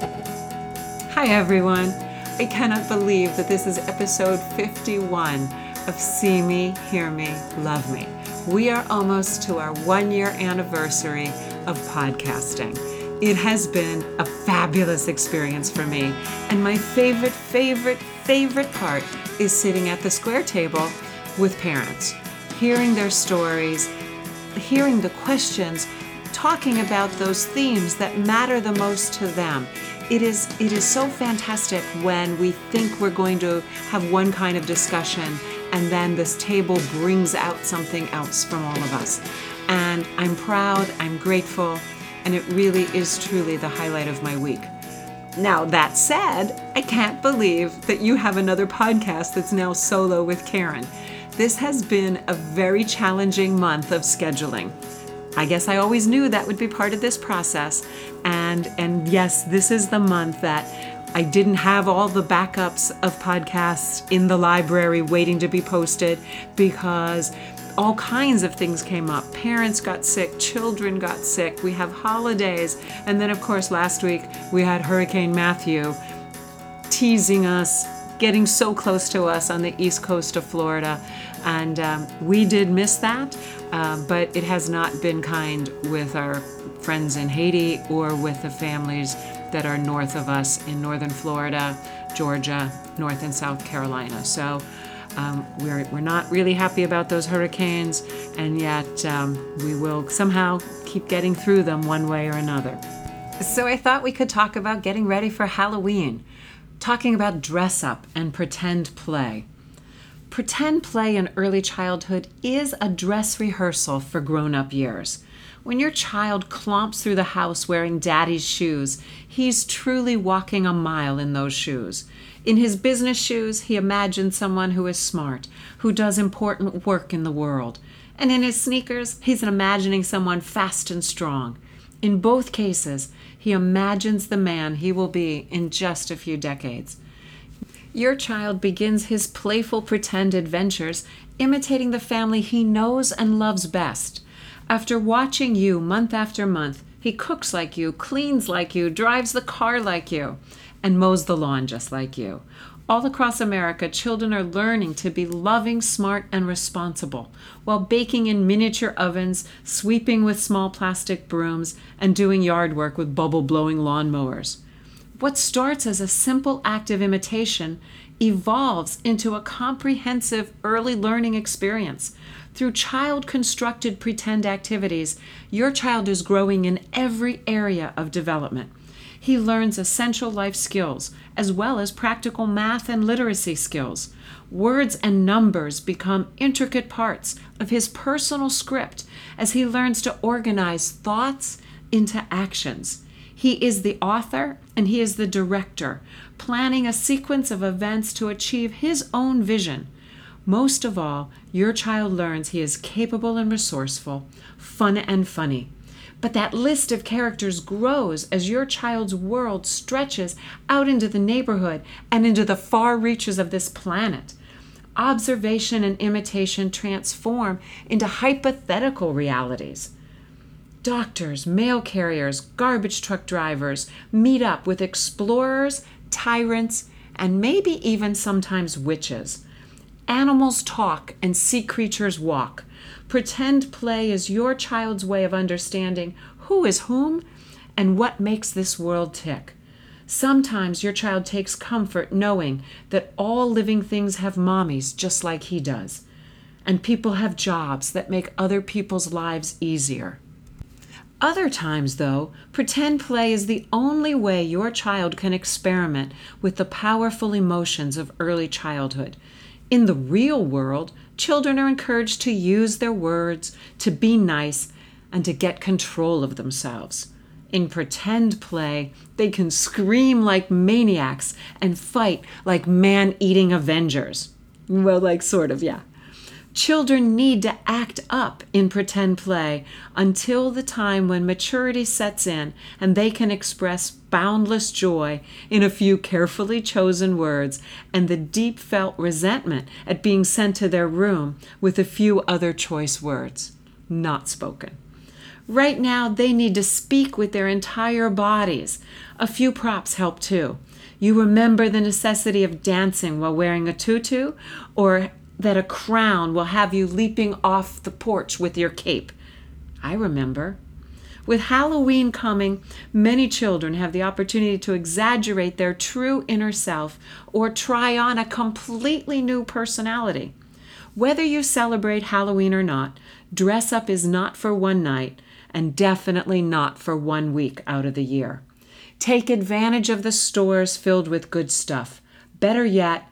Hi, everyone. I cannot believe that this is episode 51 of See Me, Hear Me, Love Me. We are almost to our one year anniversary of podcasting. It has been a fabulous experience for me, and my favorite, favorite, favorite part is sitting at the square table with parents, hearing their stories, hearing the questions, talking about those themes that matter the most to them. It is it is so fantastic when we think we're going to have one kind of discussion and then this table brings out something else from all of us. And i'm proud i'm grateful and it really is truly the highlight of my week. Now that said i can't believe that you have another podcast that's now solo with karen. This has been a very challenging month of scheduling I guess I always knew that would be part of this process. And and yes, this is the month that I didn't have all the backups of podcasts in the library waiting to be posted because all kinds of things came up. Parents got sick, children got sick, we have holidays. And then, of course, last week we had Hurricane Matthew teasing us, getting so close to us on the east coast of Florida. And um, we did miss that, uh, but it has not been kind with our friends in Haiti or with the families that are north of us in northern Florida, Georgia, North and South Carolina. So um, we're, we're not really happy about those hurricanes, and yet um, we will somehow keep getting through them one way or another. So I thought we could talk about getting ready for Halloween, talking about dress up and pretend play. Pretend play in early childhood is a dress rehearsal for grown up years. When your child clomps through the house wearing daddy's shoes, he's truly walking a mile in those shoes. In his business shoes, he imagines someone who is smart, who does important work in the world. And in his sneakers, he's imagining someone fast and strong. In both cases, he imagines the man he will be in just a few decades. Your child begins his playful pretend adventures imitating the family he knows and loves best. After watching you month after month, he cooks like you, cleans like you, drives the car like you, and mows the lawn just like you. All across America, children are learning to be loving, smart, and responsible while baking in miniature ovens, sweeping with small plastic brooms, and doing yard work with bubble blowing lawnmowers. What starts as a simple act of imitation evolves into a comprehensive early learning experience. Through child constructed pretend activities, your child is growing in every area of development. He learns essential life skills as well as practical math and literacy skills. Words and numbers become intricate parts of his personal script as he learns to organize thoughts into actions. He is the author and he is the director, planning a sequence of events to achieve his own vision. Most of all, your child learns he is capable and resourceful, fun and funny. But that list of characters grows as your child's world stretches out into the neighborhood and into the far reaches of this planet. Observation and imitation transform into hypothetical realities doctors, mail carriers, garbage truck drivers meet up with explorers, tyrants, and maybe even sometimes witches. Animals talk and sea creatures walk. Pretend play is your child's way of understanding who is whom and what makes this world tick. Sometimes your child takes comfort knowing that all living things have mommies just like he does, and people have jobs that make other people's lives easier. Other times, though, pretend play is the only way your child can experiment with the powerful emotions of early childhood. In the real world, children are encouraged to use their words, to be nice, and to get control of themselves. In pretend play, they can scream like maniacs and fight like man eating Avengers. Well, like, sort of, yeah. Children need to act up in pretend play until the time when maturity sets in and they can express boundless joy in a few carefully chosen words and the deep felt resentment at being sent to their room with a few other choice words, not spoken. Right now, they need to speak with their entire bodies. A few props help too. You remember the necessity of dancing while wearing a tutu, or that a crown will have you leaping off the porch with your cape. I remember. With Halloween coming, many children have the opportunity to exaggerate their true inner self or try on a completely new personality. Whether you celebrate Halloween or not, dress up is not for one night and definitely not for one week out of the year. Take advantage of the stores filled with good stuff. Better yet,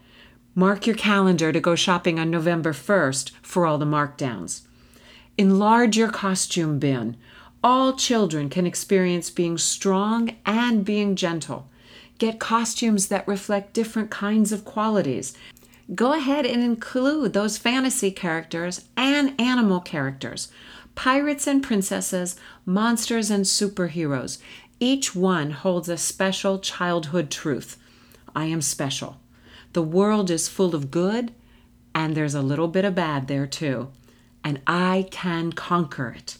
mark your calendar to go shopping on November 1st for all the markdowns. Enlarge your costume bin. All children can experience being strong and being gentle. Get costumes that reflect different kinds of qualities. Go ahead and include those fantasy characters and animal characters, pirates and princesses, monsters and superheroes. Each one holds a special childhood truth. I am special. The world is full of good, and there's a little bit of bad there too. And I can conquer it.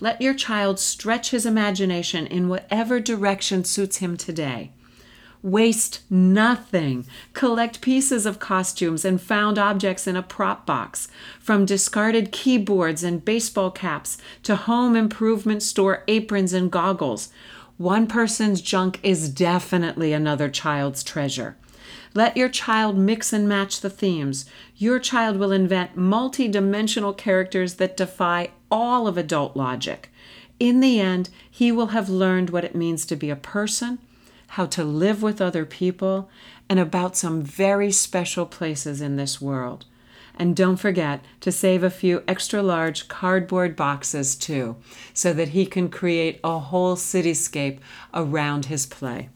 Let your child stretch his imagination in whatever direction suits him today. Waste nothing. Collect pieces of costumes and found objects in a prop box, from discarded keyboards and baseball caps to home improvement store aprons and goggles. One person's junk is definitely another child's treasure. Let your child mix and match the themes. Your child will invent multi dimensional characters that defy all of adult logic. In the end, he will have learned what it means to be a person, how to live with other people, and about some very special places in this world. And don't forget to save a few extra large cardboard boxes too, so that he can create a whole cityscape around his play.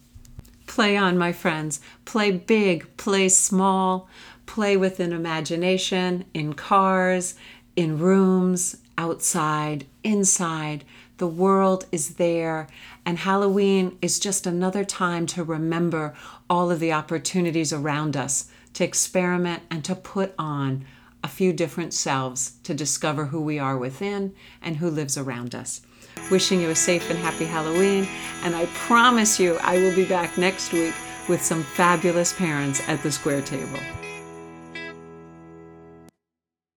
Play on, my friends. Play big, play small, play with an imagination, in cars, in rooms, outside, inside. The world is there, and Halloween is just another time to remember all of the opportunities around us to experiment and to put on a few different selves to discover who we are within and who lives around us. Wishing you a safe and happy Halloween, and I promise you I will be back next week with some fabulous parents at the square table.